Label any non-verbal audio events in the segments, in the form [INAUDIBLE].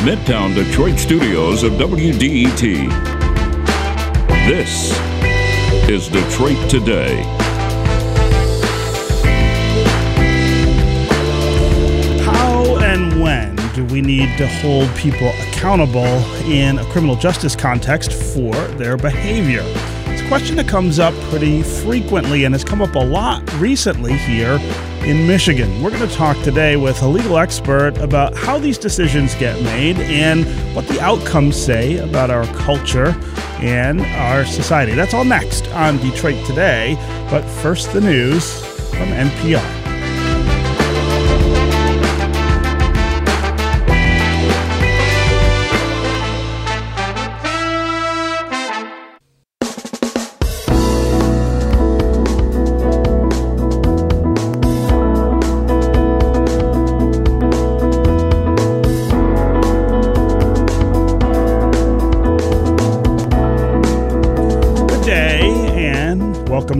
the Midtown Detroit studios of WDET. This is Detroit Today. How and when do we need to hold people accountable in a criminal justice context for their behavior? It's a question that comes up pretty frequently and has come up a lot recently here in Michigan. We're going to talk today with a legal expert about how these decisions get made and what the outcomes say about our culture and our society. That's all next on Detroit Today. But first, the news from NPR.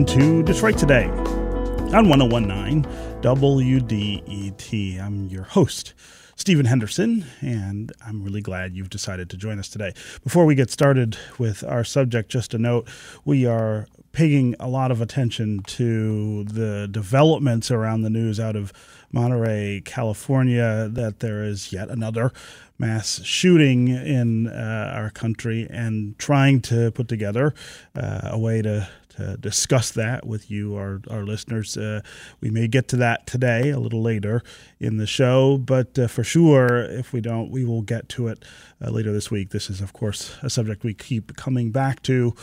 To Detroit Today on 1019 WDET. I'm your host, Stephen Henderson, and I'm really glad you've decided to join us today. Before we get started with our subject, just a note we are paying a lot of attention to the developments around the news out of Monterey, California, that there is yet another mass shooting in uh, our country and trying to put together uh, a way to to discuss that with you, our, our listeners. Uh, we may get to that today, a little later in the show, but uh, for sure, if we don't, we will get to it uh, later this week. This is, of course, a subject we keep coming back to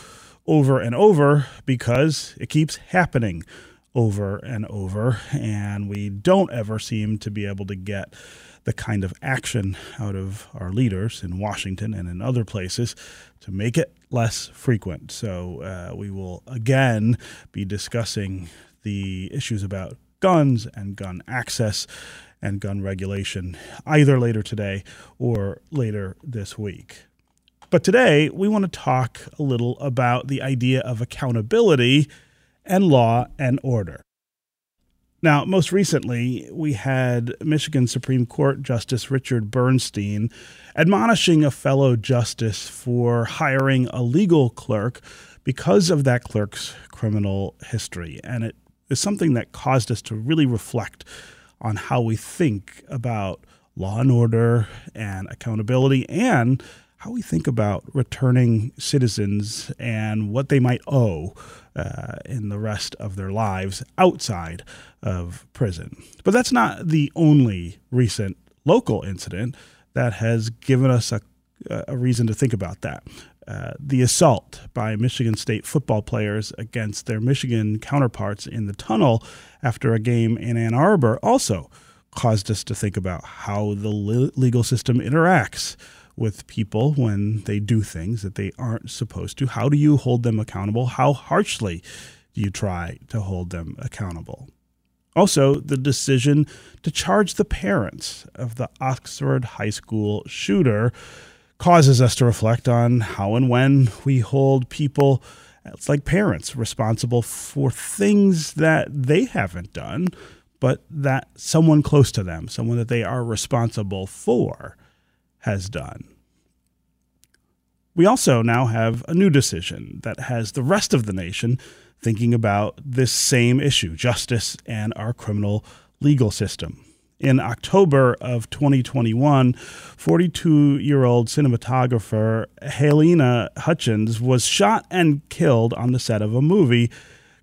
over and over because it keeps happening over and over, and we don't ever seem to be able to get the kind of action out of our leaders in Washington and in other places to make it less frequent. So uh, we will again be discussing the issues about guns and gun access and gun regulation either later today or later this week. But today we want to talk a little about the idea of accountability and law and order. Now, most recently, we had Michigan Supreme Court Justice Richard Bernstein admonishing a fellow justice for hiring a legal clerk because of that clerk's criminal history. And it is something that caused us to really reflect on how we think about law and order and accountability and how we think about returning citizens and what they might owe uh, in the rest of their lives outside of prison. But that's not the only recent local incident that has given us a, a reason to think about that. Uh, the assault by Michigan State football players against their Michigan counterparts in the tunnel after a game in Ann Arbor also caused us to think about how the legal system interacts with people when they do things that they aren't supposed to? How do you hold them accountable? How harshly do you try to hold them accountable? Also, the decision to charge the parents of the Oxford High School shooter causes us to reflect on how and when we hold people, it's like parents, responsible for things that they haven't done, but that someone close to them, someone that they are responsible for, has done. We also now have a new decision that has the rest of the nation thinking about this same issue justice and our criminal legal system. In October of 2021, 42 year old cinematographer Halyna Hutchins was shot and killed on the set of a movie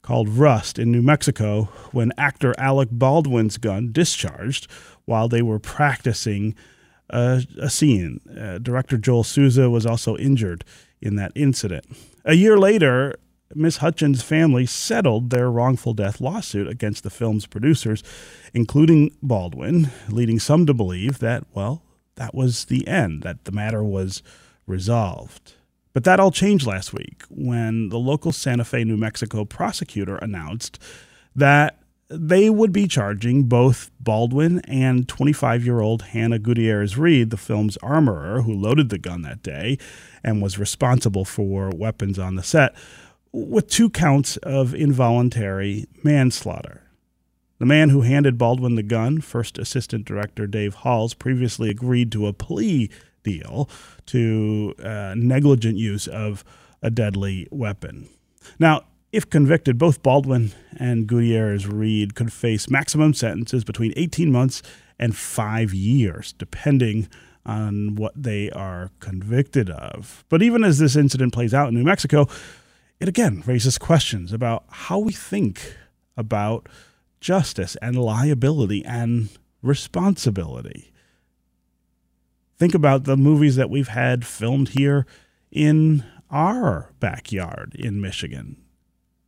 called Rust in New Mexico when actor Alec Baldwin's gun discharged while they were practicing a, scene. Uh, director Joel Souza was also injured in that incident. A year later, Miss Hutchins' family settled their wrongful death lawsuit against the film's producers, including Baldwin, leading some to believe that, well, that was the end, that the matter was resolved. But that all changed last week when the local Santa Fe, New Mexico prosecutor announced that they would be charging both Baldwin and 25 year old Hannah Gutierrez Reed, the film's armorer who loaded the gun that day and was responsible for weapons on the set, with two counts of involuntary manslaughter. The man who handed Baldwin the gun, First Assistant Director Dave Halls, previously agreed to a plea deal to uh, negligent use of a deadly weapon. Now, if convicted, both Baldwin and Gutierrez Reed could face maximum sentences between 18 months and five years, depending on what they are convicted of. But even as this incident plays out in New Mexico, it again raises questions about how we think about justice and liability and responsibility. Think about the movies that we've had filmed here in our backyard in Michigan.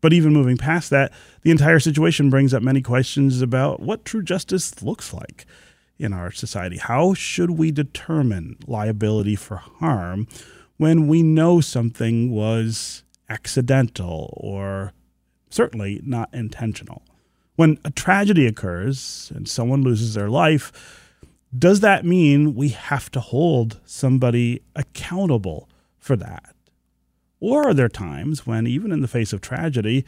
But even moving past that, the entire situation brings up many questions about what true justice looks like in our society. How should we determine liability for harm when we know something was accidental or certainly not intentional? When a tragedy occurs and someone loses their life, does that mean we have to hold somebody accountable for that? Or are there times when, even in the face of tragedy,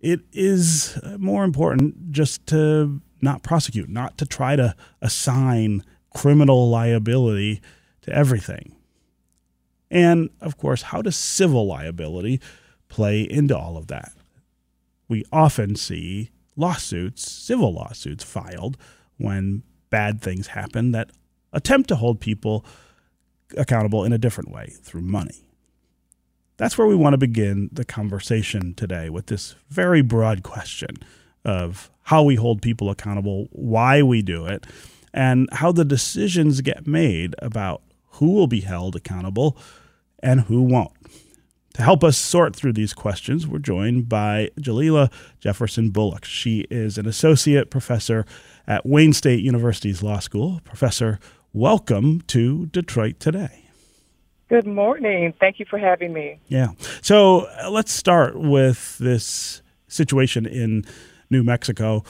it is uh, more important just to not prosecute, not to try to assign criminal liability to everything. And of course, how does civil liability play into all of that? We often see lawsuits, civil lawsuits filed when bad things happen that attempt to hold people accountable in a different way through money. That's where we want to begin the conversation today with this very broad question of how we hold people accountable, why we do it, and how the decisions get made about who will be held accountable and who won't. To help us sort through these questions, we're joined by Jalila Jefferson Bullock. She is an associate professor at Wayne State University's Law School. Professor, welcome to Detroit Today. Good morning. Thank you for having me. Yeah. So uh, let's start with this situation in New Mexico.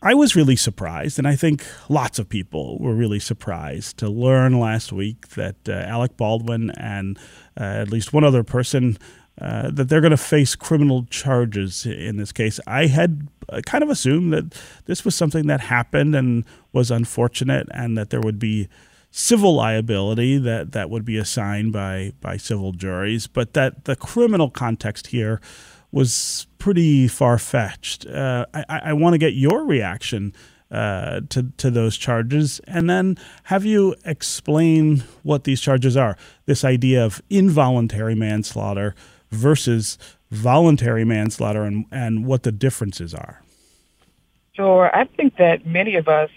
I was really surprised, and I think lots of people were really surprised to learn last week that uh, Alec Baldwin and uh, at least one other person uh, that they're going to face criminal charges in this case. I had uh, kind of assumed that this was something that happened and was unfortunate, and that there would be civil liability that, that would be assigned by by civil juries, but that the criminal context here was pretty far fetched. Uh, I, I want to get your reaction uh, to to those charges, and then have you explain what these charges are. This idea of involuntary manslaughter versus voluntary manslaughter, and and what the differences are. Sure, I think that many of us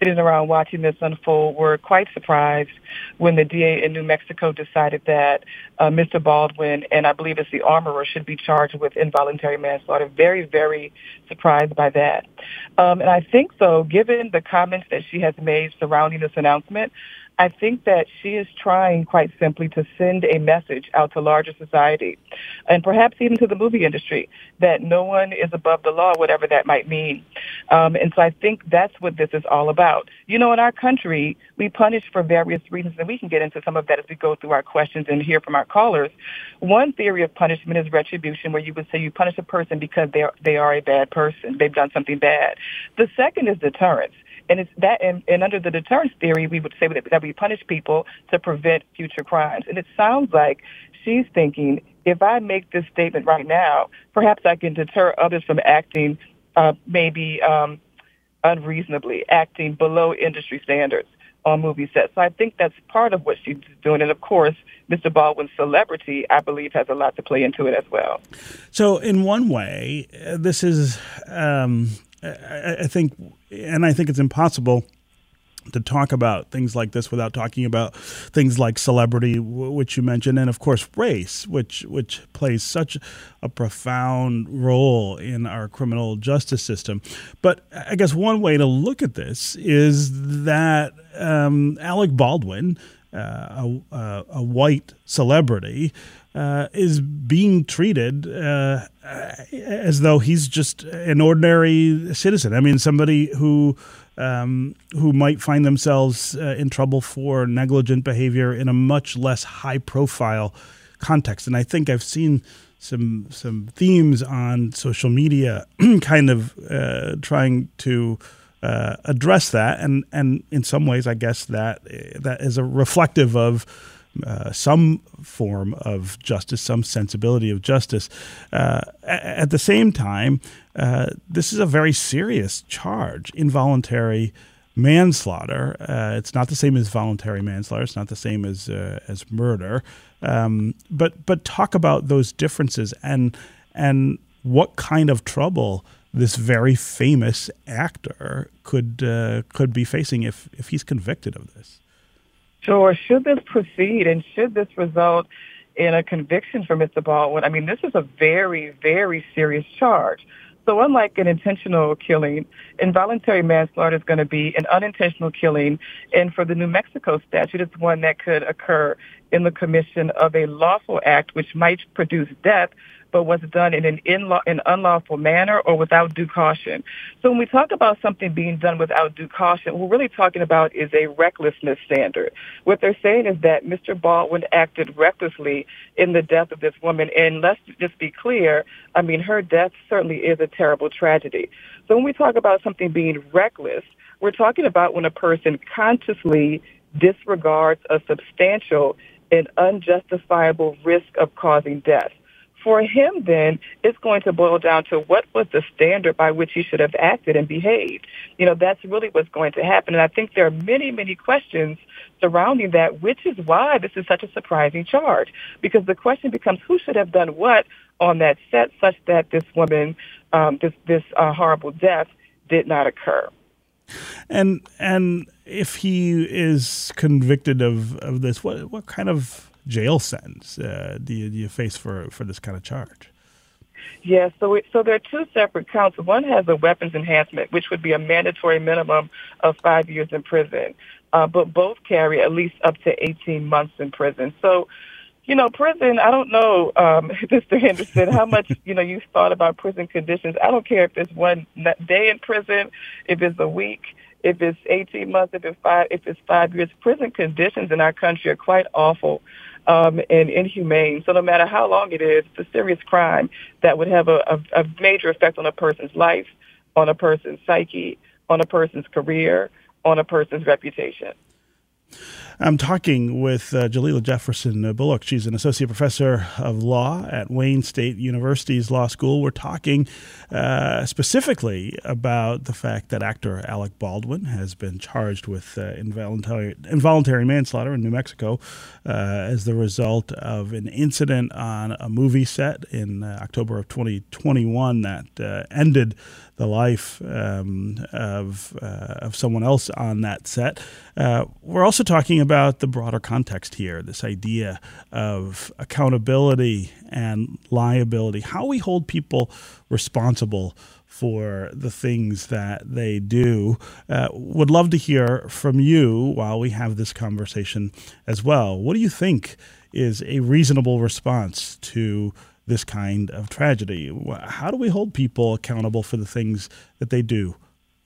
sitting around watching this unfold were quite surprised when the DA in New Mexico decided that uh, Mr. Baldwin and I believe it's the armorer should be charged with involuntary manslaughter. Very, very surprised by that. Um, and I think so, given the comments that she has made surrounding this announcement, I think that she is trying quite simply to send a message out to larger society and perhaps even to the movie industry that no one is above the law, whatever that might mean. Um, and so I think that's what this is all about. You know, in our country, we punish for various reasons, and we can get into some of that as we go through our questions and hear from our callers. One theory of punishment is retribution, where you would say you punish a person because they are, they are a bad person. They've done something bad. The second is deterrence. And it's that, and, and under the deterrence theory, we would say that, that we punish people to prevent future crimes. And it sounds like she's thinking, if I make this statement right now, perhaps I can deter others from acting, uh, maybe um, unreasonably, acting below industry standards on movie sets. So I think that's part of what she's doing. And of course, Mr. Baldwin's celebrity, I believe, has a lot to play into it as well. So, in one way, uh, this is, um, I, I think, and I think it's impossible to talk about things like this without talking about things like celebrity, which you mentioned, and of course race, which which plays such a profound role in our criminal justice system. But I guess one way to look at this is that um, Alec Baldwin, a, a, a, white celebrity, uh, is being treated uh, as though he's just an ordinary citizen. I mean, somebody who um, who might find themselves uh, in trouble for negligent behavior in a much less high profile context. And I think I've seen some some themes on social media, [CLEARS THROAT] kind of uh, trying to uh, address that, and and in some ways, I guess that that is a reflective of. Uh, some form of justice, some sensibility of justice. Uh, at the same time, uh, this is a very serious charge, involuntary manslaughter. Uh, it's not the same as voluntary manslaughter. It's not the same as uh, as murder. Um, but but talk about those differences and and what kind of trouble this very famous actor could uh, could be facing if if he's convicted of this. Sure. Should this proceed and should this result in a conviction for Mr. Baldwin? I mean, this is a very very serious charge. So unlike an intentional killing, involuntary manslaughter is going to be an unintentional killing. And for the New Mexico statute, it's one that could occur in the commission of a lawful act which might produce death but was done in an, in an unlawful manner or without due caution. So when we talk about something being done without due caution, what we're really talking about is a recklessness standard. What they're saying is that Mr. Baldwin acted recklessly in the death of this woman. And let's just be clear, I mean, her death certainly is a terrible tragedy. So when we talk about something being reckless, we're talking about when a person consciously disregards a substantial and unjustifiable risk of causing death. For him, then, it's going to boil down to what was the standard by which he should have acted and behaved. You know, that's really what's going to happen. And I think there are many, many questions surrounding that, which is why this is such a surprising charge. Because the question becomes who should have done what on that set such that this woman, um, this, this uh, horrible death did not occur. And and if he is convicted of, of this, what what kind of jail sentence uh, do, you, do you face for, for this kind of charge? Yes, so it, so there are two separate counts. One has a weapons enhancement, which would be a mandatory minimum of five years in prison, uh, but both carry at least up to 18 months in prison. So, you know, prison, I don't know, um, [LAUGHS] Mr. Henderson, how much, [LAUGHS] you know, you've thought about prison conditions. I don't care if it's one day in prison, if it's a week, if it's 18 months, if it's five, if it's five years. Prison conditions in our country are quite awful um, and inhumane. So no matter how long it is, it's a serious crime that would have a, a, a major effect on a person's life, on a person's psyche, on a person's career, on a person's reputation. I'm talking with uh, Jalila Jefferson uh, Bullock. She's an associate professor of law at Wayne State University's Law School. We're talking uh, specifically about the fact that actor Alec Baldwin has been charged with uh, involuntary, involuntary manslaughter in New Mexico uh, as the result of an incident on a movie set in uh, October of 2021 that ended the life um, of, uh, of someone else on that set. Uh, we're also talking about the broader context here this idea of accountability and liability, how we hold people responsible for the things that they do. Uh, would love to hear from you while we have this conversation as well. What do you think is a reasonable response to this kind of tragedy. How do we hold people accountable for the things that they do,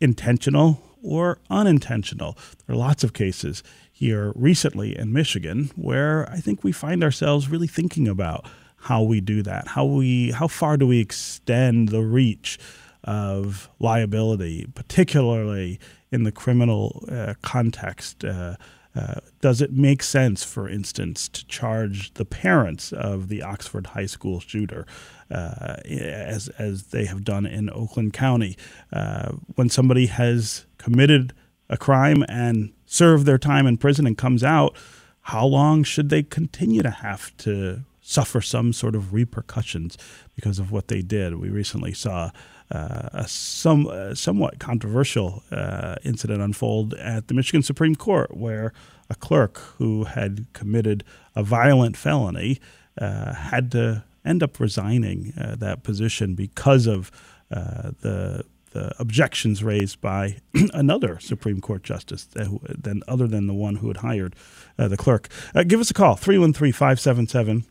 intentional or unintentional? There are lots of cases here recently in Michigan where I think we find ourselves really thinking about how we do that. How we how far do we extend the reach of liability, particularly in the criminal uh, context? Uh, uh, does it make sense, for instance, to charge the parents of the Oxford High School shooter, uh, as as they have done in Oakland County, uh, when somebody has committed a crime and served their time in prison and comes out? How long should they continue to have to suffer some sort of repercussions because of what they did? We recently saw. Uh, a some uh, somewhat controversial uh, incident unfold at the Michigan Supreme Court, where a clerk who had committed a violent felony uh, had to end up resigning uh, that position because of uh, the the objections raised by [CLEARS THROAT] another Supreme Court justice than other than the one who had hired the clerk. give us a call 313 577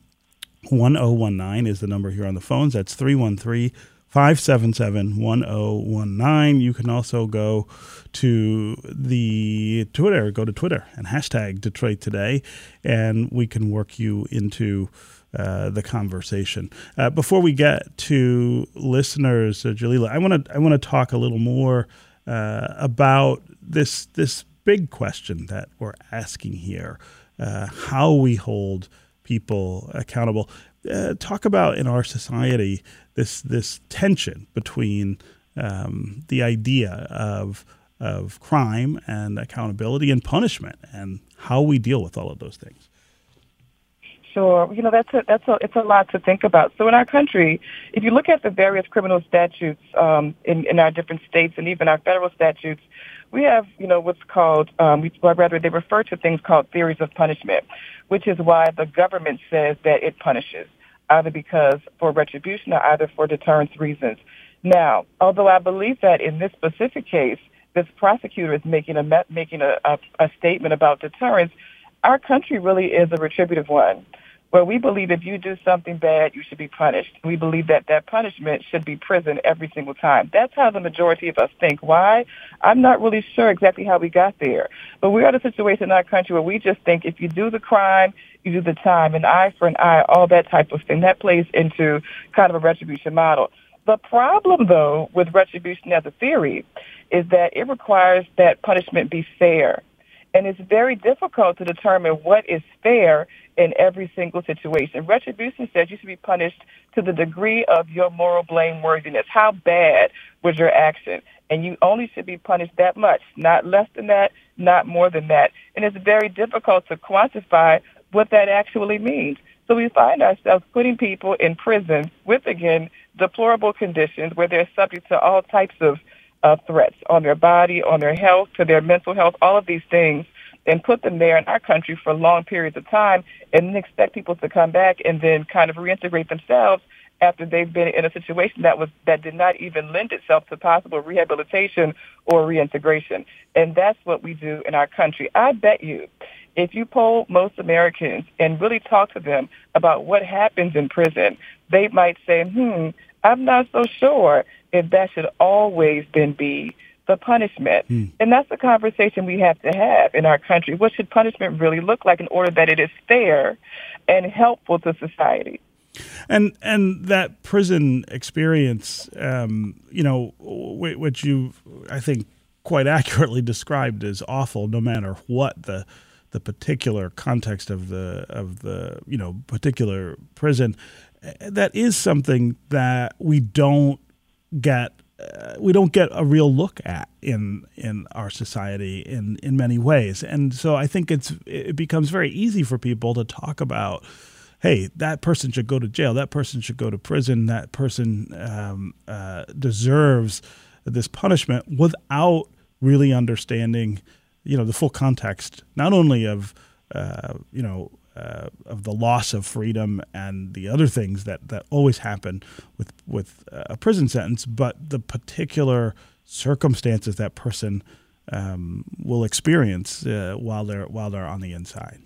1019 is the number here on the phones. That's 313 577 1019. You can also go to the Twitter, go to Twitter and hashtag Detroit Today, and we can work you into uh, the conversation. Uh, before we get to listeners, uh, Jalila, I want to I want to talk a little more uh, about this this big question that we're asking here: uh, how we hold people accountable. Uh, talk about in our society this this tension between um, the idea of of crime and accountability and punishment, and how we deal with all of those things. Sure. You know, that's a, that's a, it's a lot to think about. So in our country, if you look at the various criminal statutes um, in, in our different states and even our federal statutes, we have, you know, what's called, um, or rather, they refer to things called theories of punishment, which is why the government says that it punishes, either because for retribution or either for deterrence reasons. Now, although I believe that in this specific case, this prosecutor is making a making a, a, a statement about deterrence, our country really is a retributive one where we believe if you do something bad, you should be punished. We believe that that punishment should be prison every single time. That's how the majority of us think. Why? I'm not really sure exactly how we got there. But we're at a situation in our country where we just think if you do the crime, you do the time, an eye for an eye, all that type of thing. That plays into kind of a retribution model. The problem, though, with retribution as a theory is that it requires that punishment be fair. And it's very difficult to determine what is fair in every single situation. Retribution says you should be punished to the degree of your moral blameworthiness. How bad was your action? And you only should be punished that much, not less than that, not more than that. And it's very difficult to quantify what that actually means. So we find ourselves putting people in prison with, again, deplorable conditions where they're subject to all types of uh, threats on their body, on their health, to their mental health, all of these things and put them there in our country for long periods of time and then expect people to come back and then kind of reintegrate themselves after they've been in a situation that was that did not even lend itself to possible rehabilitation or reintegration. And that's what we do in our country. I bet you if you poll most Americans and really talk to them about what happens in prison, they might say, hmm, I'm not so sure if that should always then be the punishment. Mm. And that's the conversation we have to have in our country. What should punishment really look like in order that it is fair and helpful to society? And and that prison experience, um, you know, which you I think quite accurately described as awful, no matter what the the particular context of the of the you know particular prison. That is something that we don't get uh, we don't get a real look at in in our society in in many ways, and so I think it's it becomes very easy for people to talk about. Hey, that person should go to jail. That person should go to prison. That person um, uh, deserves this punishment without really understanding, you know, the full context, not only of, uh, you know, uh, of the loss of freedom and the other things that, that always happen with with a prison sentence, but the particular circumstances that person um, will experience uh, while they're while they're on the inside.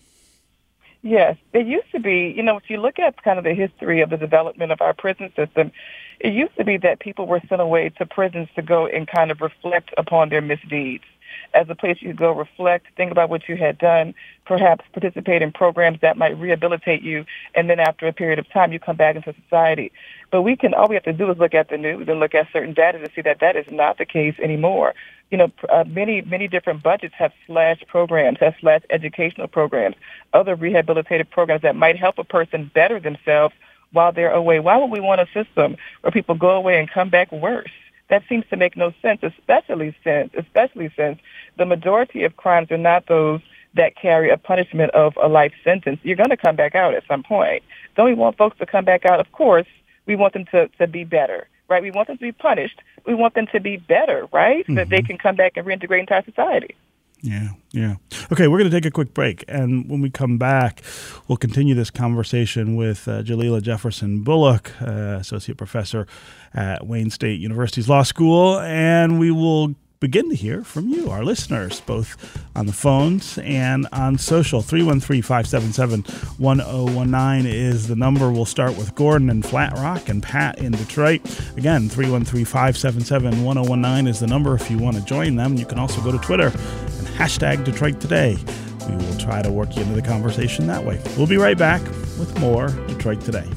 Yes, it used to be. You know, if you look at kind of the history of the development of our prison system, it used to be that people were sent away to prisons to go and kind of reflect upon their misdeeds as a place you go reflect, think about what you had done, perhaps participate in programs that might rehabilitate you, and then after a period of time, you come back into society. But we can, all we have to do is look at the news and look at certain data to see that that is not the case anymore. You know, uh, many, many different budgets have slashed programs, have slashed educational programs, other rehabilitative programs that might help a person better themselves while they're away. Why would we want a system where people go away and come back worse? That seems to make no sense, especially since, especially since the majority of crimes are not those that carry a punishment of a life sentence. You're going to come back out at some point. Don't we want folks to come back out? Of course, we want them to, to be better, right? We want them to be punished. We want them to be better, right? So mm-hmm. that they mm-hmm. can come back and reintegrate into our society. Yeah, yeah. Okay, we're going to take a quick break. And when we come back, we'll continue this conversation with uh, Jalila Jefferson Bullock, uh, Associate Professor at Wayne State University's Law School. And we will begin to hear from you, our listeners, both on the phones and on social. 313 577 1019 is the number. We'll start with Gordon in Flat Rock and Pat in Detroit. Again, 313 577 1019 is the number if you want to join them. You can also go to Twitter hashtag Detroit Today. We will try to work you into the conversation that way. We'll be right back with more Detroit Today.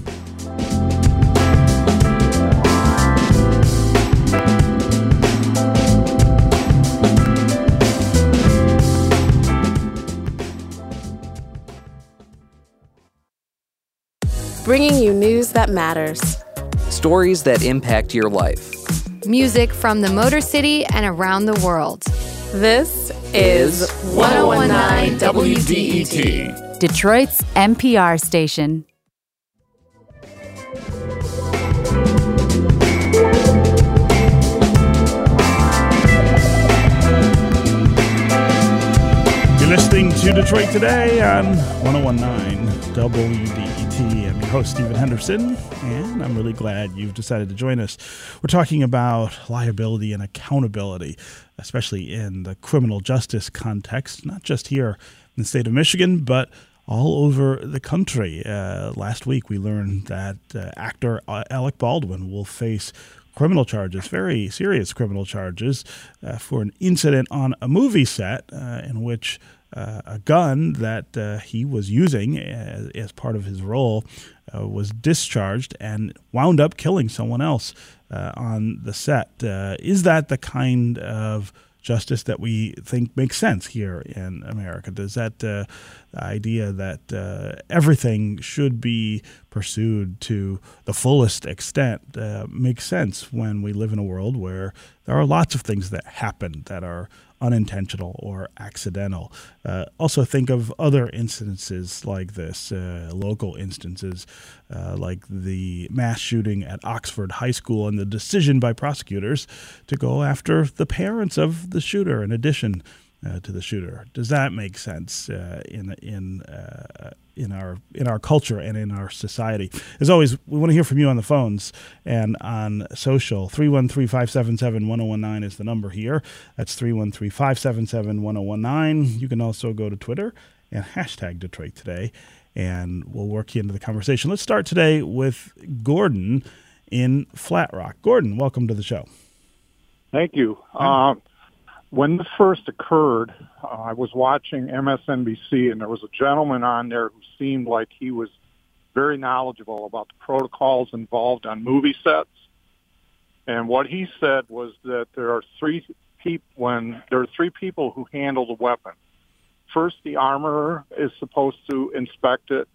bringing you news that matters. Stories that impact your life. Music from the Motor City and around the world. This is 1019 WDET, Detroit's NPR station. You're listening to Detroit Today on 1019 WDET. Host, Stephen Henderson, and I'm really glad you've decided to join us. We're talking about liability and accountability, especially in the criminal justice context, not just here in the state of Michigan, but all over the country. Uh, last week, we learned that uh, actor Alec Baldwin will face criminal charges, very serious criminal charges, uh, for an incident on a movie set uh, in which uh, a gun that uh, he was using as, as, part of his role uh, was discharged and wound up killing someone else uh, on the set. is that the kind of justice that we think makes sense here in America? Does that uh, idea that uh, everything should be pursued to the fullest extent uh, make sense when we live in a world where there are lots of things that happen that are unintentional or accidental. Uh, also, think of other instances like this, uh, local instances uh, like the mass shooting at Oxford High School and the decision by prosecutors to go after the parents of the shooter in addition uh, to the shooter. Does that make sense uh, in in uh, in our in our culture and in our society? As always, we want to hear from you on the phones and on social. 313-577-1019 is the number here. That's 313-577-1019. You can also go to Twitter and hashtag Detroit Today, and we'll work you into the conversation. Let's start today with Gordon in Flat Rock. Gordon, welcome to the show. Thank you. Um, when this first occurred, uh, I was watching MSNBC, and there was a gentleman on there who seemed like he was very knowledgeable about the protocols involved on movie sets. And what he said was that there are three people when there are three people who handle the weapon. First, the armorer is supposed to inspect it.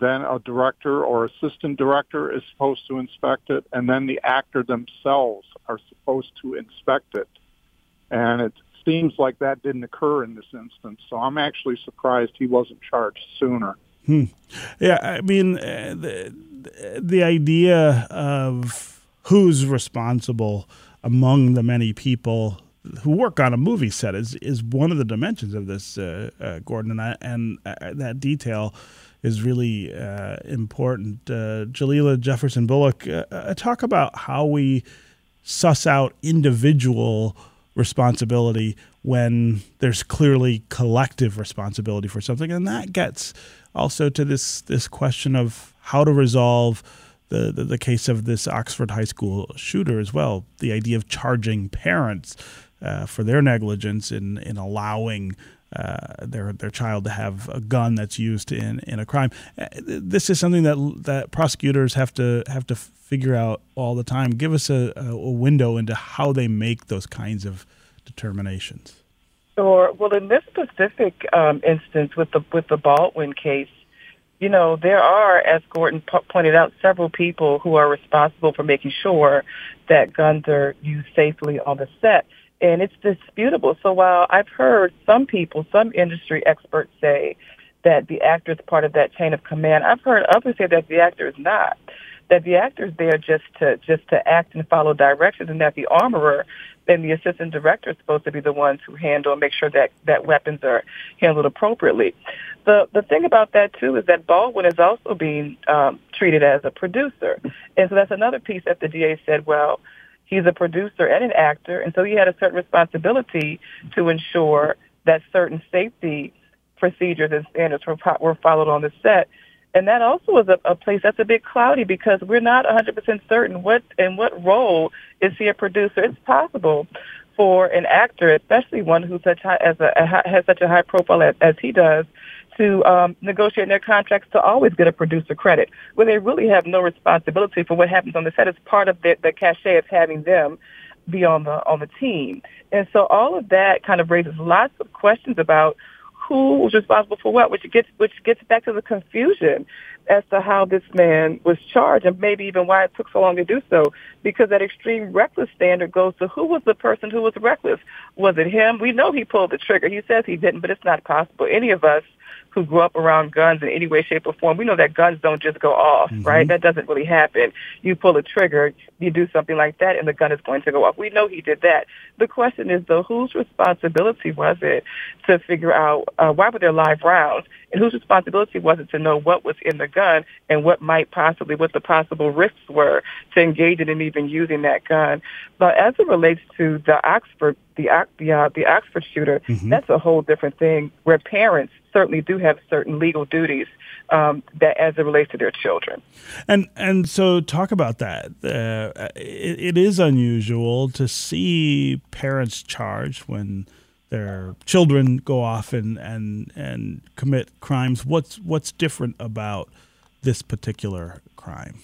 Then a director or assistant director is supposed to inspect it, and then the actor themselves are supposed to inspect it. And it seems like that didn't occur in this instance. So I'm actually surprised he wasn't charged sooner. Hmm. Yeah, I mean, uh, the, the idea of who's responsible among the many people who work on a movie set is is one of the dimensions of this, uh, uh, Gordon, and, I, and uh, that detail is really uh, important. Jalila Jefferson Bullock, talk about how we suss out individual responsibility when there's clearly collective responsibility for something. And that gets also to this this question of how to resolve the, the, the case of this Oxford High School shooter as well. The idea of charging parents uh, for their negligence in in allowing uh, their their child to have a gun that's used in, in a crime. Uh, this is something that that prosecutors have to have to figure out all the time. Give us a, a window into how they make those kinds of determinations. Sure. Well, in this specific um, instance with the with the Baldwin case, you know there are, as Gordon po- pointed out, several people who are responsible for making sure that guns are used safely on the set and it's disputable. So while I've heard some people, some industry experts say that the actor is part of that chain of command, I've heard others say that the actor is not. That the actor is there just to just to act and follow directions, and that the armorer and the assistant director is supposed to be the ones who handle and make sure that that weapons are handled appropriately. The the thing about that too is that Baldwin is also being um, treated as a producer, and so that's another piece that the DA said. Well, he's a producer and an actor, and so he had a certain responsibility to ensure that certain safety procedures and standards were, were followed on the set. And that also is a, a place that's a bit cloudy because we're not 100% certain what in what role is he a producer. It's possible for an actor, especially one who's such high, as a, a has such a high profile as, as he does, to um, negotiate their contracts to always get a producer credit, where they really have no responsibility for what happens on the set. It's part of the, the cachet of having them be on the on the team. And so all of that kind of raises lots of questions about who was responsible for what, which gets which gets back to the confusion as to how this man was charged and maybe even why it took so long to do so. Because that extreme reckless standard goes to who was the person who was reckless. Was it him? We know he pulled the trigger. He says he didn't, but it's not possible. Any of us who grew up around guns in any way, shape, or form, we know that guns don't just go off, mm-hmm. right? That doesn't really happen. You pull a trigger, you do something like that, and the gun is going to go off. We know he did that. The question is, though, whose responsibility was it to figure out uh, why were there live rounds, and whose responsibility was it to know what was in the gun and what might possibly, what the possible risks were to engage in even using that gun. But as it relates to the Oxford, the the uh, the Oxford shooter, mm-hmm. that's a whole different thing. Where parents certainly do have certain legal duties um, that as it relates to their children. And and so talk about that. Uh, it, it is unusual to see parents charged when their children go off and, and and commit crimes. What's what's different about this particular crime?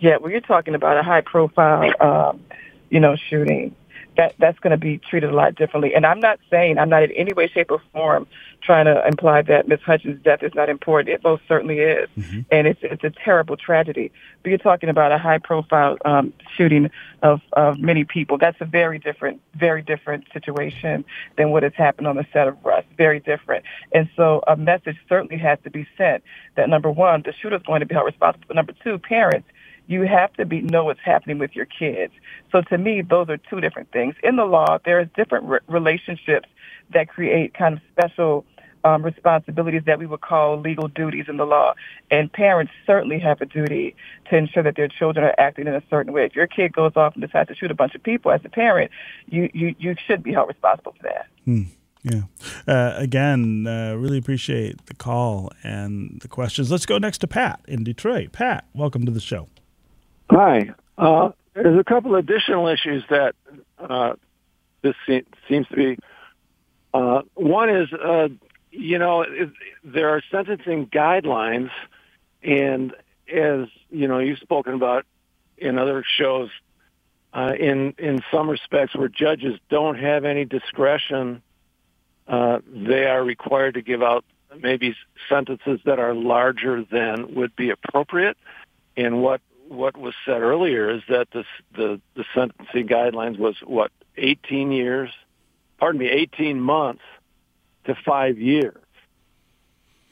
Yeah, well, you're talking about a high profile, um, you know, shooting that that's going to be treated a lot differently. And I'm not saying I'm not in any way, shape, or form trying to imply that Miss Hutchins' death is not important. It most certainly is, mm-hmm. and it's it's a terrible tragedy. But you're talking about a high-profile um, shooting of of many people. That's a very different, very different situation than what has happened on the set of Rust. Very different. And so a message certainly has to be sent that number one, the shooter is going to be held responsible. But number two, parents you have to be know what's happening with your kids. So to me, those are two different things. In the law, there is different re- relationships that create kind of special um, responsibilities that we would call legal duties in the law. And parents certainly have a duty to ensure that their children are acting in a certain way. If your kid goes off and decides to shoot a bunch of people as a parent, you, you, you should be held responsible for that. Hmm. Yeah. Uh, again, uh, really appreciate the call and the questions. Let's go next to Pat in Detroit. Pat, welcome to the show. Hi. Uh, there's a couple additional issues that uh, this se- seems to be. Uh, one is, uh, you know, it, there are sentencing guidelines, and as you know, you've spoken about in other shows, uh, in in some respects where judges don't have any discretion, uh, they are required to give out maybe sentences that are larger than would be appropriate. And what what was said earlier is that the the, the sentencing guidelines was what 18 years, pardon me, 18 months to five years,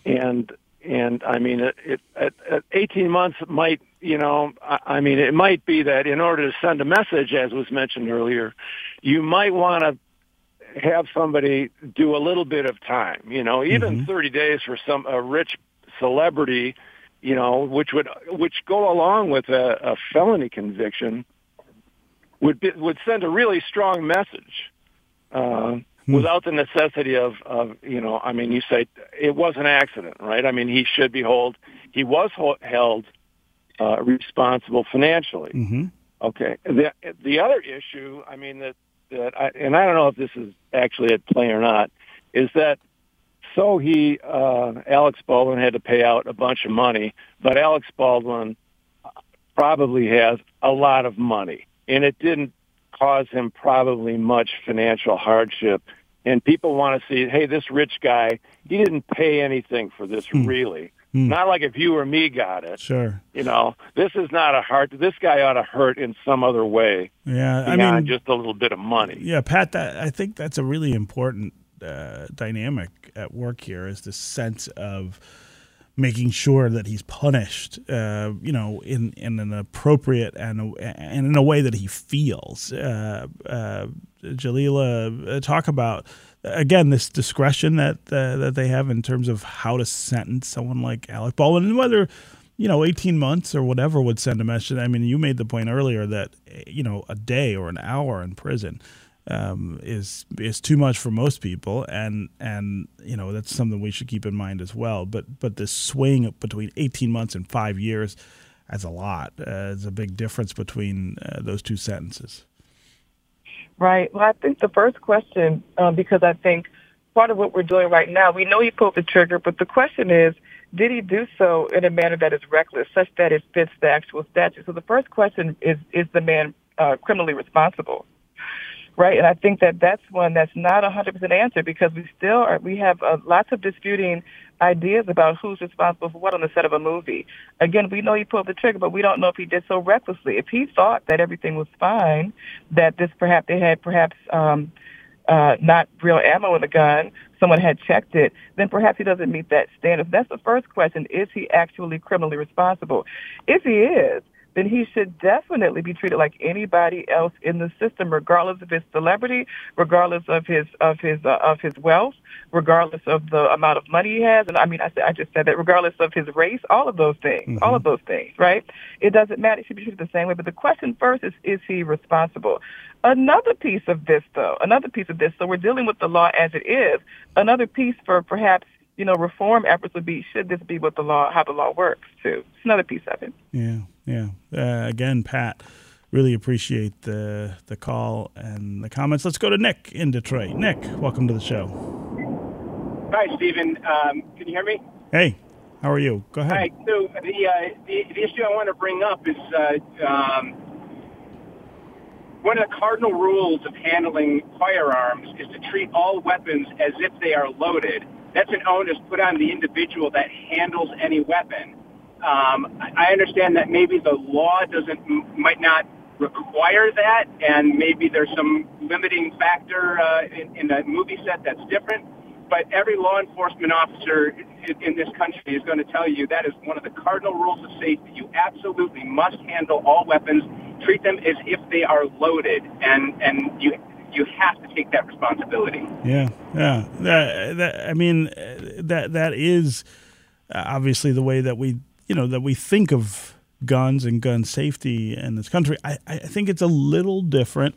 and and I mean it, it at, at 18 months might you know I, I mean it might be that in order to send a message, as was mentioned earlier, you might want to have somebody do a little bit of time. You know, even mm-hmm. 30 days for some a rich celebrity you know, which would which go along with a, a felony conviction, would be, would send a really strong message. Uh, hmm. Without the necessity of, of, you know, I mean, you say it was an accident, right? I mean, he should be held, he was held uh, responsible financially. Mm-hmm. Okay. The the other issue, I mean, that that I, and I don't know if this is actually at play or not, is that so he, uh, Alex Baldwin had to pay out a bunch of money, but Alex Baldwin probably has a lot of money and it didn't cause him probably much financial hardship. And people want to see, hey, this rich guy, he didn't pay anything for this hmm. really. Hmm. Not like if you or me got it. Sure. You know, this is not a hard. This guy ought to hurt in some other way. Yeah, I mean, just a little bit of money. Yeah, Pat. That, I think that's a really important uh, dynamic at work here is this sense of making sure that he's punished, uh, you know, in, in an appropriate and and in a way that he feels. Uh, uh, Jalila, uh, talk about again this discretion that uh, that they have in terms of how to sentence someone like Alec Baldwin and whether. You know, 18 months or whatever would send a message. I mean, you made the point earlier that, you know, a day or an hour in prison um, is is too much for most people, and and you know that's something we should keep in mind as well. But but this swing between eighteen months and five years, that's a lot. Uh, a big difference between uh, those two sentences. Right. Well, I think the first question, um, because I think part of what we're doing right now, we know he pulled the trigger, but the question is, did he do so in a manner that is reckless, such that it fits the actual statute? So the first question is, is the man uh, criminally responsible? Right? And I think that that's one that's not 100% answered because we still are, we have uh, lots of disputing ideas about who's responsible for what on the set of a movie. Again, we know he pulled the trigger, but we don't know if he did so recklessly. If he thought that everything was fine, that this perhaps they had perhaps um, uh, not real ammo in the gun, someone had checked it, then perhaps he doesn't meet that standard. That's the first question. Is he actually criminally responsible? If he is, then he should definitely be treated like anybody else in the system, regardless of his celebrity, regardless of his of his uh, of his wealth, regardless of the amount of money he has. And I mean, I I just said that regardless of his race, all of those things, mm-hmm. all of those things, right? It doesn't matter. He should be treated the same way. But the question first is, is he responsible? Another piece of this, though, another piece of this. So we're dealing with the law as it is. Another piece for perhaps you know, reform efforts would be should this be what the law, how the law works too. It's another piece of it. Yeah, yeah. Uh, again, Pat, really appreciate the the call and the comments. Let's go to Nick in Detroit. Nick, welcome to the show. Hi, Stephen. Um, can you hear me? Hey, how are you? Go ahead. Hi. So the uh, the, the issue I want to bring up is. Uh, um, one of the cardinal rules of handling firearms is to treat all weapons as if they are loaded that's an onus put on the individual that handles any weapon. Um, I understand that maybe the law doesn't might not require that, and maybe there's some limiting factor uh, in, in the movie set that's different. But every law enforcement officer in, in this country is going to tell you that is one of the cardinal rules of safety. You absolutely must handle all weapons, treat them as if they are loaded, and and you you have to take that responsibility. Yeah, yeah. That, that, I mean, that that is obviously the way that we, you know, that we think of guns and gun safety in this country. I, I think it's a little different,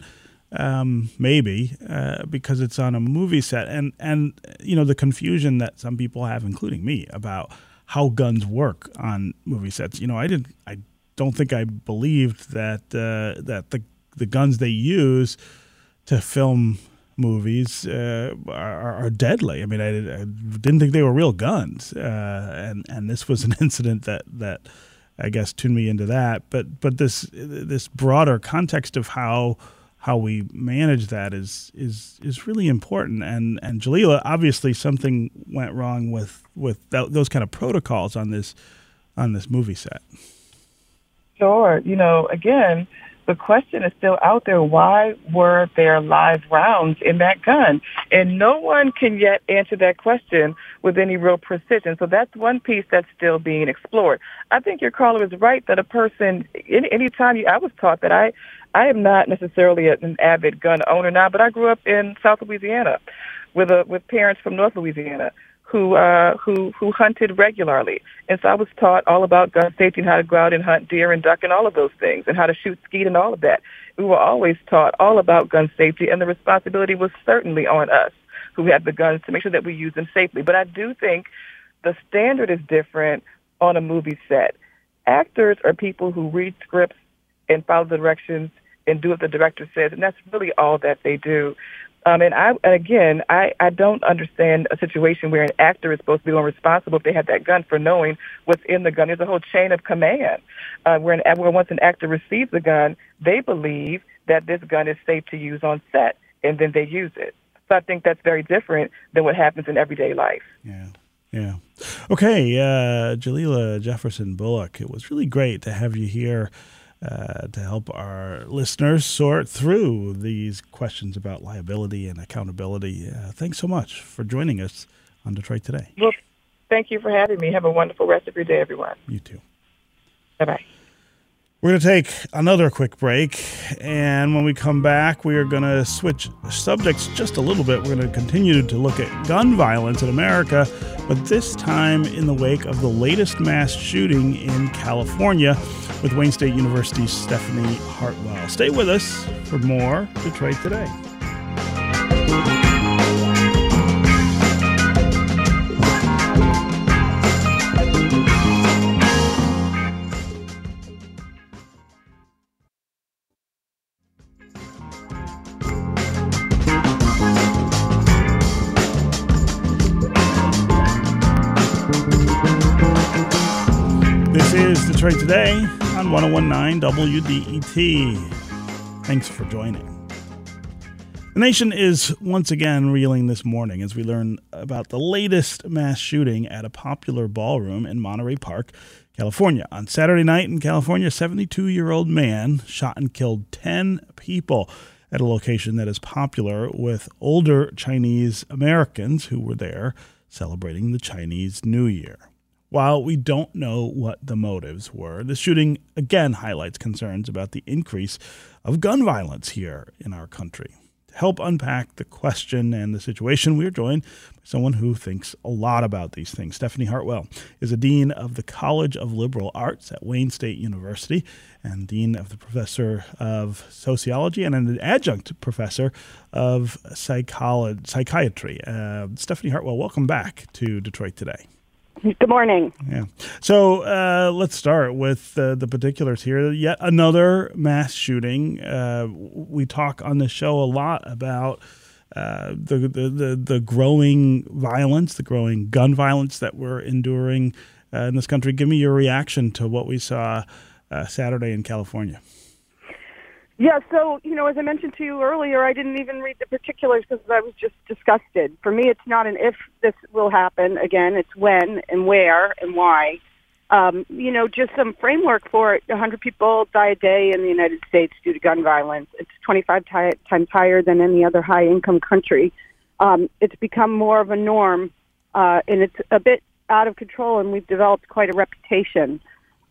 um, maybe, uh, because it's on a movie set, and and you know the confusion that some people have, including me, about how guns work on movie sets. You know, I didn't, I don't think I believed that uh, that the the guns they use to film movies uh, are, are, deadly. I mean, I, I, didn't think they were real guns, uh, and and this was an [LAUGHS] incident that that I guess tuned me into that. But but this this broader context of how how we manage that is is is really important. And and Jalila, obviously, something went wrong with with that, those kind of protocols on this on this movie set. Sure, you know, again the question is still out there. Why were there live rounds in that gun? And no one can yet answer that question with any real precision. So that's one piece that's still being explored. I think your caller is right that a person, any time you, I was taught that I, I am not necessarily an avid gun owner now, but I grew up in South Louisiana with a, with parents from North Louisiana who uh, who who hunted regularly, and so I was taught all about gun safety and how to go out and hunt deer and duck and all of those things, and how to shoot skeet and all of that. We were always taught all about gun safety, and the responsibility was certainly on us who had the guns to make sure that we use them safely. But I do think the standard is different on a movie set. Actors are people who read scripts and follow the directions and do what the director says, and that's really all that they do. Um, and I, again, I, I don't understand a situation where an actor is supposed to be responsible if they have that gun for knowing what's in the gun. There's a whole chain of command uh, where, an, where once an actor receives the gun, they believe that this gun is safe to use on set, and then they use it. So I think that's very different than what happens in everyday life. Yeah. Yeah. Okay, uh, Jalila Jefferson Bullock, it was really great to have you here uh, to help our listeners sort through these questions about liability and accountability. Uh, thanks so much for joining us on Detroit Today. Well, thank you for having me. Have a wonderful rest of your day, everyone. You too. Bye bye. We're going to take another quick break. And when we come back, we are going to switch subjects just a little bit. We're going to continue to look at gun violence in America, but this time in the wake of the latest mass shooting in California with Wayne State University's Stephanie Hartwell. Stay with us for more Detroit Today. 1019 WDET. Thanks for joining. The nation is once again reeling this morning as we learn about the latest mass shooting at a popular ballroom in Monterey Park, California. On Saturday night in California, a 72 year old man shot and killed 10 people at a location that is popular with older Chinese Americans who were there celebrating the Chinese New Year. While we don't know what the motives were, the shooting again highlights concerns about the increase of gun violence here in our country. To help unpack the question and the situation, we are joined by someone who thinks a lot about these things. Stephanie Hartwell is a dean of the College of Liberal Arts at Wayne State University and dean of the professor of sociology and an adjunct professor of psychology, psychiatry. Uh, Stephanie Hartwell, welcome back to Detroit today. Good morning. Yeah. So uh, let's start with uh, the particulars here. Yet another mass shooting. Uh, we talk on the show a lot about uh, the, the, the the growing violence, the growing gun violence that we're enduring uh, in this country. Give me your reaction to what we saw uh, Saturday in California. Yeah, so, you know, as I mentioned to you earlier, I didn't even read the particulars because I was just disgusted. For me, it's not an if this will happen again, it's when and where and why. Um, you know, just some framework for it. 100 people die a day in the United States due to gun violence. It's 25 t- times higher than any other high income country. Um, it's become more of a norm, uh, and it's a bit out of control, and we've developed quite a reputation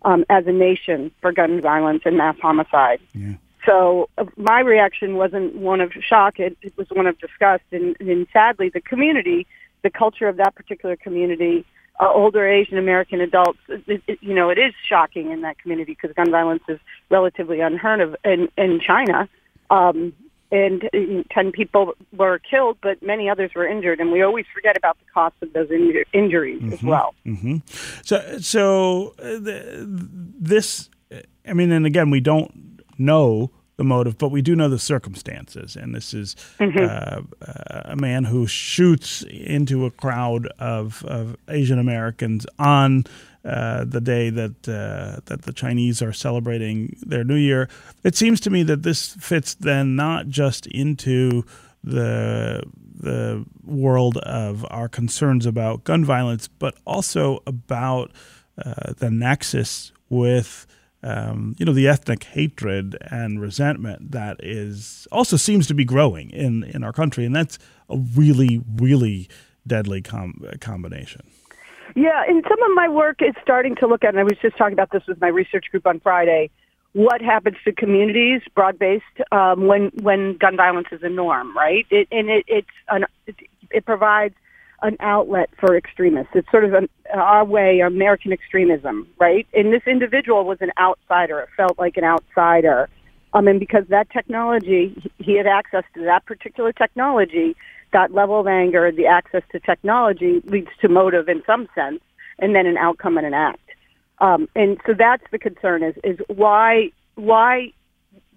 um, as a nation for gun violence and mass homicide. Yeah. So uh, my reaction wasn't one of shock; it, it was one of disgust. And, and sadly, the community, the culture of that particular community, uh, older Asian American adults, it, it, you know, it is shocking in that community because gun violence is relatively unheard of in in China. Um, and uh, 10 people were killed, but many others were injured. And we always forget about the cost of those inju- injuries mm-hmm. as well. Mm-hmm. So, so uh, the, this, I mean, and again, we don't know the motive, but we do know the circumstances. And this is Mm-hmm. uh, a man who shoots into a crowd of, of Asian Americans on uh, the day that uh, that the Chinese are celebrating their New Year. It seems to me that this fits then not just into the the world of our concerns about gun violence, but also about uh, the nexus with um, you know the ethnic hatred and resentment that is also seems to be growing in in our country, and that's a really really deadly com- combination. Yeah, and some of my work is starting to look at, and I was just talking about this with my research group on Friday. What happens to communities, broad based, um, when when gun violence is a norm, right? It, and it, it's an, it, it provides an outlet for extremists. It's sort of an, our way, American extremism, right? And this individual was an outsider. It felt like an outsider. Um, and because that technology, he had access to that particular technology, that level of anger, the access to technology leads to motive in some sense, and then an outcome and an act. Um, and so that's the concern is, is why, why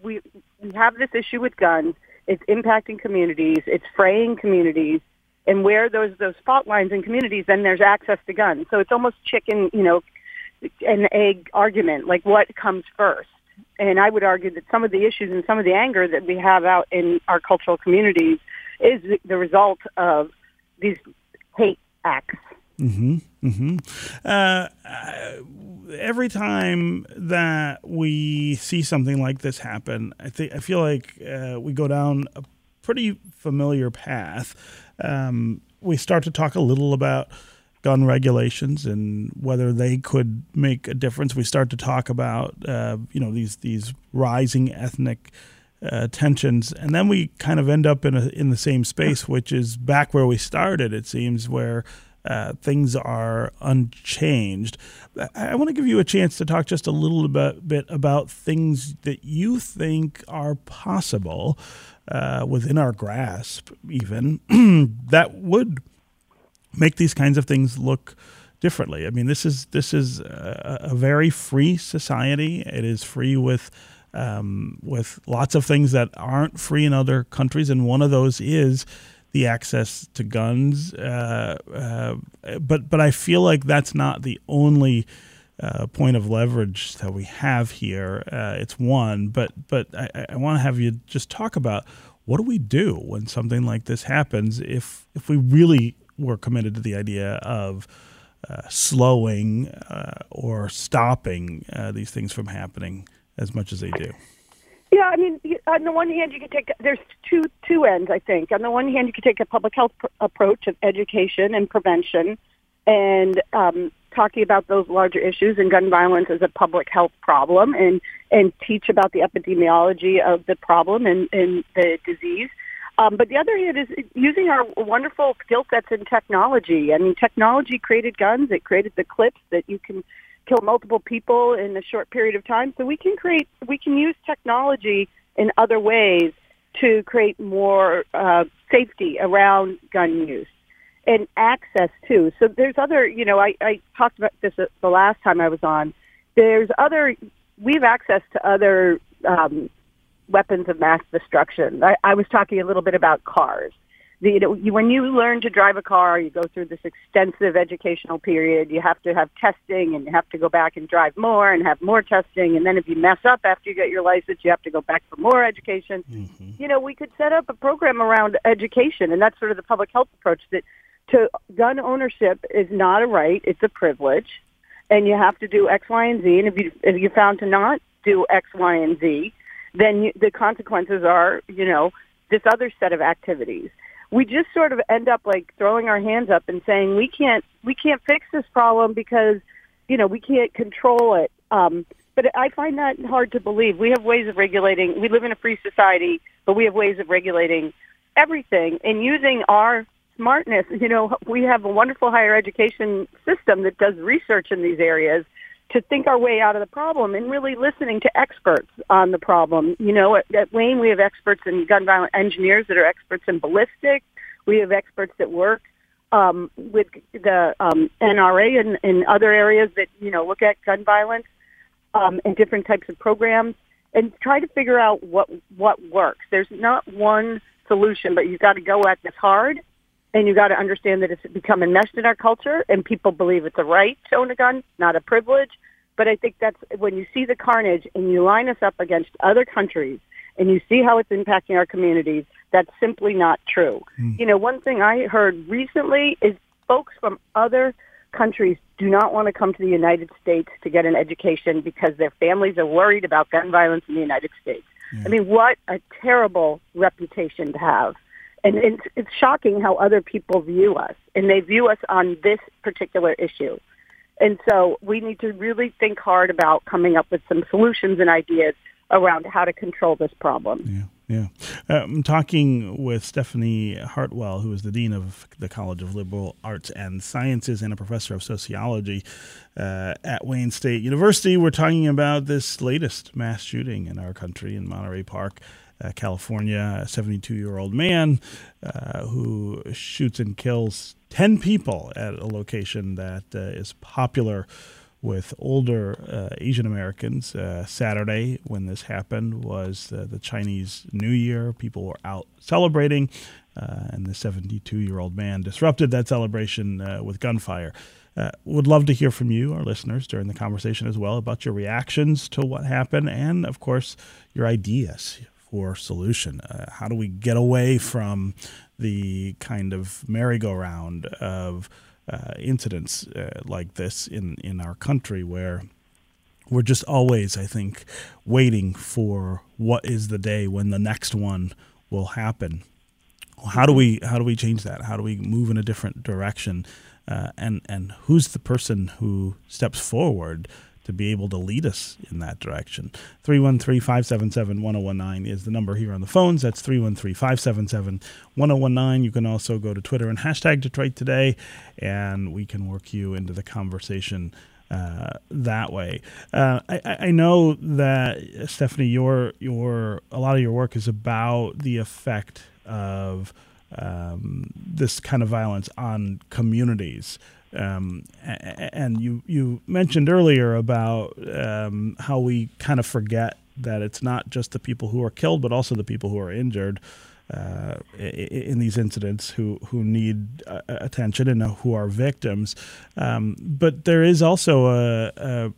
we, we have this issue with guns. It's impacting communities. It's fraying communities and where those those fault lines in communities, then there's access to guns. So it's almost chicken, you know, an egg argument. Like what comes first? And I would argue that some of the issues and some of the anger that we have out in our cultural communities is the result of these hate acts. Mm-hmm. Mm-hmm. Uh, every time that we see something like this happen, I think I feel like uh, we go down a pretty familiar path. Um, we start to talk a little about gun regulations and whether they could make a difference. We start to talk about uh, you know these these rising ethnic uh, tensions, and then we kind of end up in a, in the same space, which is back where we started. It seems where. Uh, things are unchanged. I, I want to give you a chance to talk just a little bit, bit about things that you think are possible uh, within our grasp, even [CLEARS THROAT] that would make these kinds of things look differently. I mean, this is this is a, a very free society. It is free with um, with lots of things that aren't free in other countries, and one of those is the access to guns. Uh, uh, but but I feel like that's not the only uh, point of leverage that we have here. Uh, it's one, but but I, I want to have you just talk about what do we do when something like this happens if if we really were committed to the idea of uh, slowing uh, or stopping uh, these things from happening as much as they do? Yeah, I mean, on the one hand, you could take there's two two ends. I think on the one hand, you could take a public health pr- approach of education and prevention, and um, talking about those larger issues and gun violence as a public health problem, and and teach about the epidemiology of the problem and, and the disease. Um, but the other hand is using our wonderful skill sets in technology. I mean, technology created guns. It created the clips that you can kill multiple people in a short period of time. So we can create, we can use technology in other ways to create more uh, safety around gun use and access too. So there's other, you know, I, I talked about this the last time I was on. There's other, we have access to other um, weapons of mass destruction. I, I was talking a little bit about cars the, you know, you, when you learn to drive a car, you go through this extensive educational period. You have to have testing, and you have to go back and drive more, and have more testing. And then if you mess up after you get your license, you have to go back for more education. Mm-hmm. You know, we could set up a program around education, and that's sort of the public health approach. That to gun ownership is not a right; it's a privilege, and you have to do X, Y, and Z. And if you if you found to not do X, Y, and Z, then you, the consequences are, you know, this other set of activities. We just sort of end up like throwing our hands up and saying we can't we can't fix this problem because you know we can't control it. Um but i find that hard to believe. We have ways of regulating we live in a free society but we have ways of regulating everything. And using our smartness you know we have a wonderful higher education system that does research in these areas to think our way out of the problem and really listening to experts on the problem. You know, at, at Wayne, we have experts in gun violence engineers that are experts in ballistics. We have experts that work um, with the um, NRA and, and other areas that, you know, look at gun violence um, and different types of programs and try to figure out what, what works. There's not one solution, but you've got to go at this hard and you got to understand that it's become enmeshed in our culture and people believe it's a right to own a gun, not a privilege. But I think that's when you see the carnage and you line us up against other countries and you see how it's impacting our communities, that's simply not true. Mm. You know, one thing I heard recently is folks from other countries do not want to come to the United States to get an education because their families are worried about gun violence in the United States. Yeah. I mean, what a terrible reputation to have. And it's, it's shocking how other people view us, and they view us on this particular issue. And so we need to really think hard about coming up with some solutions and ideas around how to control this problem. Yeah. Yeah. Uh, I'm talking with Stephanie Hartwell, who is the Dean of the College of Liberal Arts and Sciences and a professor of sociology uh, at Wayne State University. We're talking about this latest mass shooting in our country in Monterey Park California, a 72 year old man uh, who shoots and kills 10 people at a location that uh, is popular with older uh, Asian Americans. Uh, Saturday, when this happened, was the Chinese New Year. People were out celebrating, uh, and the 72 year old man disrupted that celebration with gunfire. Uh, would love to hear from you, our listeners, during the conversation as well about your reactions to what happened and, of course, your ideas or solution? Uh, how do we get away from the kind of merry-go-round of uh, incidents uh, like this in, in our country where we're just always, I think, waiting for what is the day when the next one will happen. How do we how do we change that? How do we move in a different direction? Uh, and and who's the person who steps forward to be able to lead us in that direction. 313 577 1019 is the number here on the phones. That's 313 577 1019. You can also go to Twitter and hashtag Detroit Today, and we can work you into the conversation. Uh, that way, uh, I, I, know that Stephanie, your your a lot of your work is about the effect of um, this kind of violence on communities. Um, and you you mentioned earlier about um, how we kind of forget that it's not just the people who are killed, but also the people who are injured uh, in these incidents who who need uh, attention and who are victims. Um, but there is also a, a,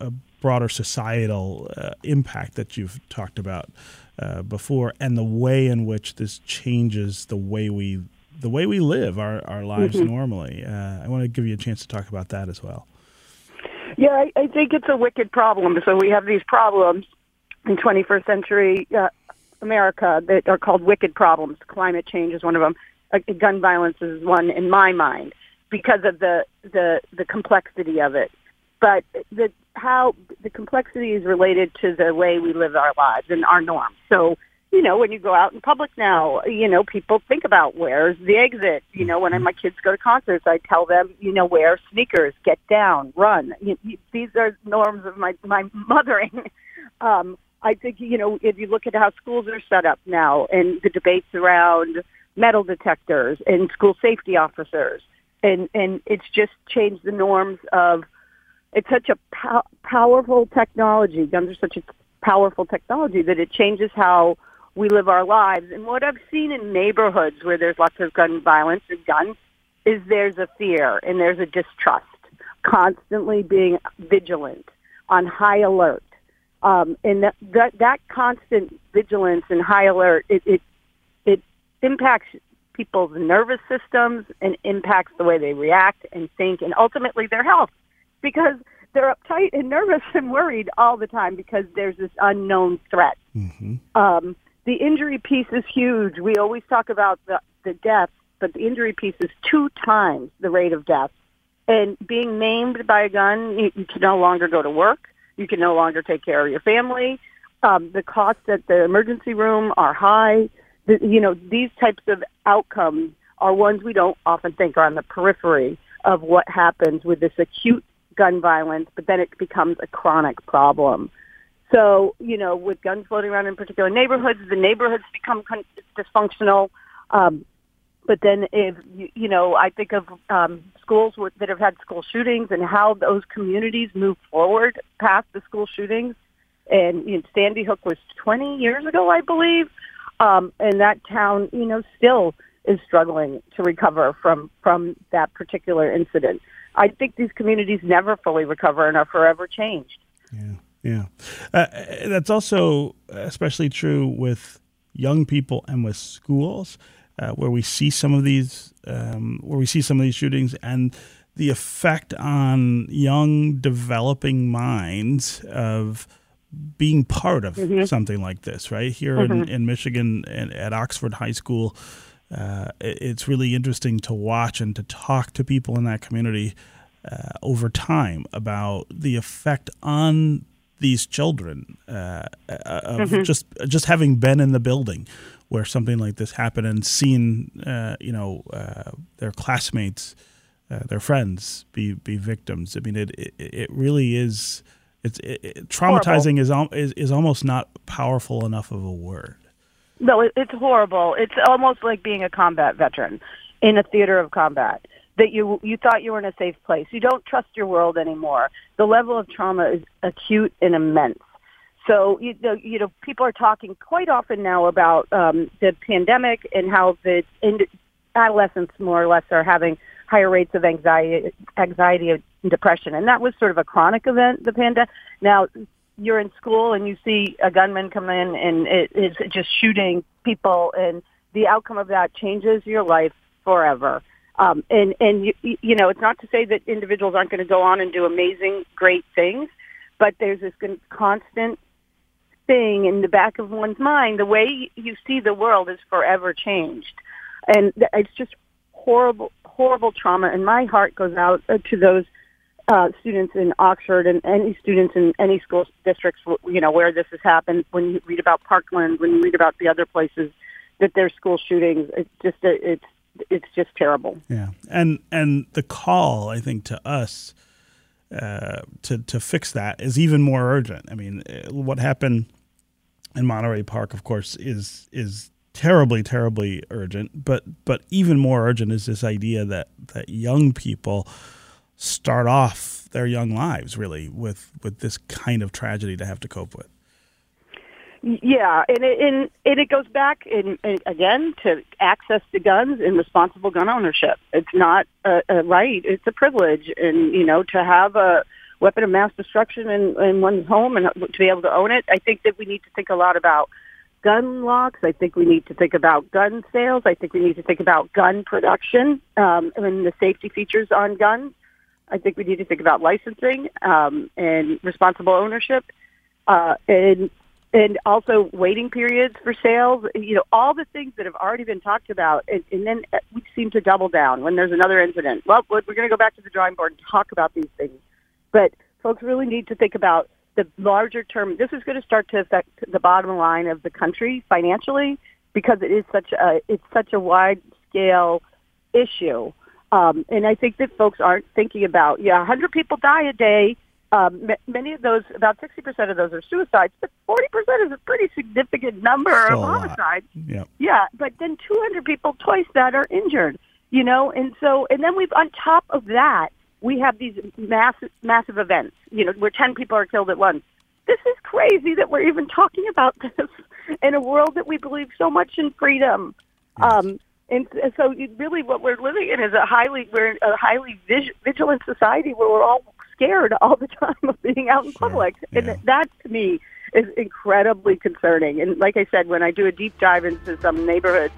a broader societal uh, impact that you've talked about uh, before, and the way in which this changes the way we the way we live our, our lives Mhm. normally. Uh, I want to give you a chance to talk about that as well. Yeah, I, I think it's a wicked problem. So we have these problems in 21st century uh, America that are called wicked problems. Climate change is one of them. Uh, gun violence is one in my mind because of the the the complexity of it. But the how the complexity is related to the way we live our lives and our norms. So you know, when you go out in public now, you know, people think about where's the exit. You know, when my kids go to concerts, I tell them, you know, wear sneakers, get down, run. You, you, these are norms of my my mothering. [LAUGHS] Um, I think you know if you look at how schools are set up now and the debates around metal detectors and school safety officers, and and it's just changed the norms of. It's such a pow- powerful technology. Guns are such a powerful technology that it changes how we live our lives. And what I've seen in neighborhoods where there's lots of gun violence and guns is there's a fear and there's a distrust, constantly being vigilant, on high alert. Um, and that, that that constant vigilance and high alert it, it it impacts people's nervous systems and impacts the way they react and think and ultimately their health because they're uptight and nervous and worried all the time because there's this unknown threat. Um, the injury piece is huge. We always talk about the, the death, but the injury piece is two times the rate of death. And being named by a gun, you, you can no longer go to work. You can no longer take care of your family. Um, the costs at the emergency room are high. The, you know, these types of outcomes are ones we don't often think are on the periphery of what happens with this acute gun violence, but then it becomes a chronic problem. So, you know, with guns floating around in particular neighborhoods, the neighborhoods become dysfunctional. Um, but then if, you, you know, I think of um, schools that have had school shootings and how those communities move forward past the school shootings. And you know, Sandy Hook was 20 years ago, I believe. Um, and that town, you know, still is struggling to recover from, from that particular incident. I think these communities never fully recover and are forever changed. Yeah. Uh, that's also especially true with young people and with schools, uh, where we see some of these, um, where we see some of these shootings and the effect on young developing minds of being part of Mhm. something like this, right? Here in, Mhm. in Michigan and at Oxford High School, uh, it's really interesting to watch and to talk to people in that community uh, over time about the effect on these children uh, uh, of Mhm. just just having been in the building where something like this happened and seen uh, you know uh, their classmates, uh, their friends be be victims. I mean, it it, it really is. It's it, it, traumatizing is, is is almost not powerful enough of a word. No, it, it's horrible. It's almost like being a combat veteran in a theater of combat. That you you thought you were in a safe place. You don't trust your world anymore. The level of trauma is acute and immense. So you know, you know people are talking quite often now about um, the pandemic and how the ind- adolescents more or less are having higher rates of anxiety, anxiety and depression, and that was sort of a chronic event. The pandemic. Now you're in school and you see a gunman come in and it is just shooting people, and the outcome of that changes your life forever. Um, and and you, you know, it's not to say that individuals aren't going to go on and do amazing, great things, but there's this con- constant thing in the back of one's mind. The way you see the world is forever changed, and it's just horrible, horrible trauma. And my heart goes out uh, to those uh, students in Oxford and any students in any school districts, you know, where this has happened. When you read about Parkland, when you read about the other places that there's school shootings, it's just uh, it's it's just terrible. Yeah, and and the call I think to us uh, to to fix that is even more urgent. I mean, uh, what happened in Monterey Park, of course, is is terribly terribly urgent. But but even more urgent is this idea that that young people start off their young lives really with with this kind of tragedy to have to cope with. Yeah, and it, and, and it goes back in, in, again to access to guns and responsible gun ownership. It's not a, a right; it's a privilege, and you know to have a weapon of mass destruction in, in one's home and to be able to own it. I think that we need to think a lot about gun locks. I think we need to think about gun sales. I think we need to think about gun production um, and the safety features on guns. I think we need to think about licensing um, and responsible ownership, uh, and and also waiting periods for sales. You know, all the things that have already been talked about, and, and then we seem to double down when there's another incident. Well, we're going to go back to the drawing board and talk about these things, but folks really need to think about the larger term. This is going to start to affect the bottom line of the country financially because it is such a it's such a wide scale issue. Um, and I think that folks aren't thinking about, yeah, 100 people die a day. Um, m- many of those, about 60% of those are suicides, but 40% is a pretty significant number Still of homicides. Yeah. Yeah, but then 200 people twice that are injured, you know, and so, and then we've, on top of that, we have these massive, massive events, you know, where 10 people are killed at once. This is crazy that we're even talking about [LAUGHS] this in a world that we believe so much in freedom. Um, and so really what we're living in is a highly, we're a highly vig- vigilant society where we're all scared [LAUGHS] all the time of being out in public. And that to me is incredibly concerning. And like I said, when I do a deep dive into some neighborhoods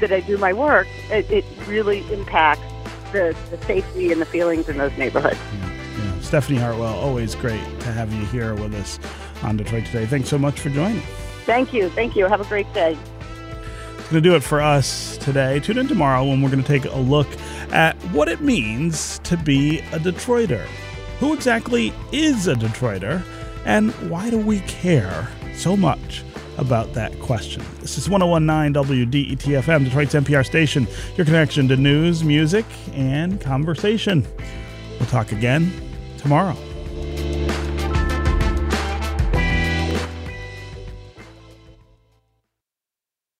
that I do my work, it, it really impacts the, the safety and the feelings in those neighborhoods. Mm, yeah. Stephanie Hartwell, always great to have you here with us on Detroit Today. Thanks so much for joining. Thank you. Thank you. Have a great day. It's going to do it for us today. Tune in tomorrow when we're going to take a look at what it means to be a Detroiter. Who exactly is a Detroiter, and why do we care so much about that question? This is 1019 WDETFM, Detroit's NPR station, your connection to news, music, and conversation. We'll talk again tomorrow.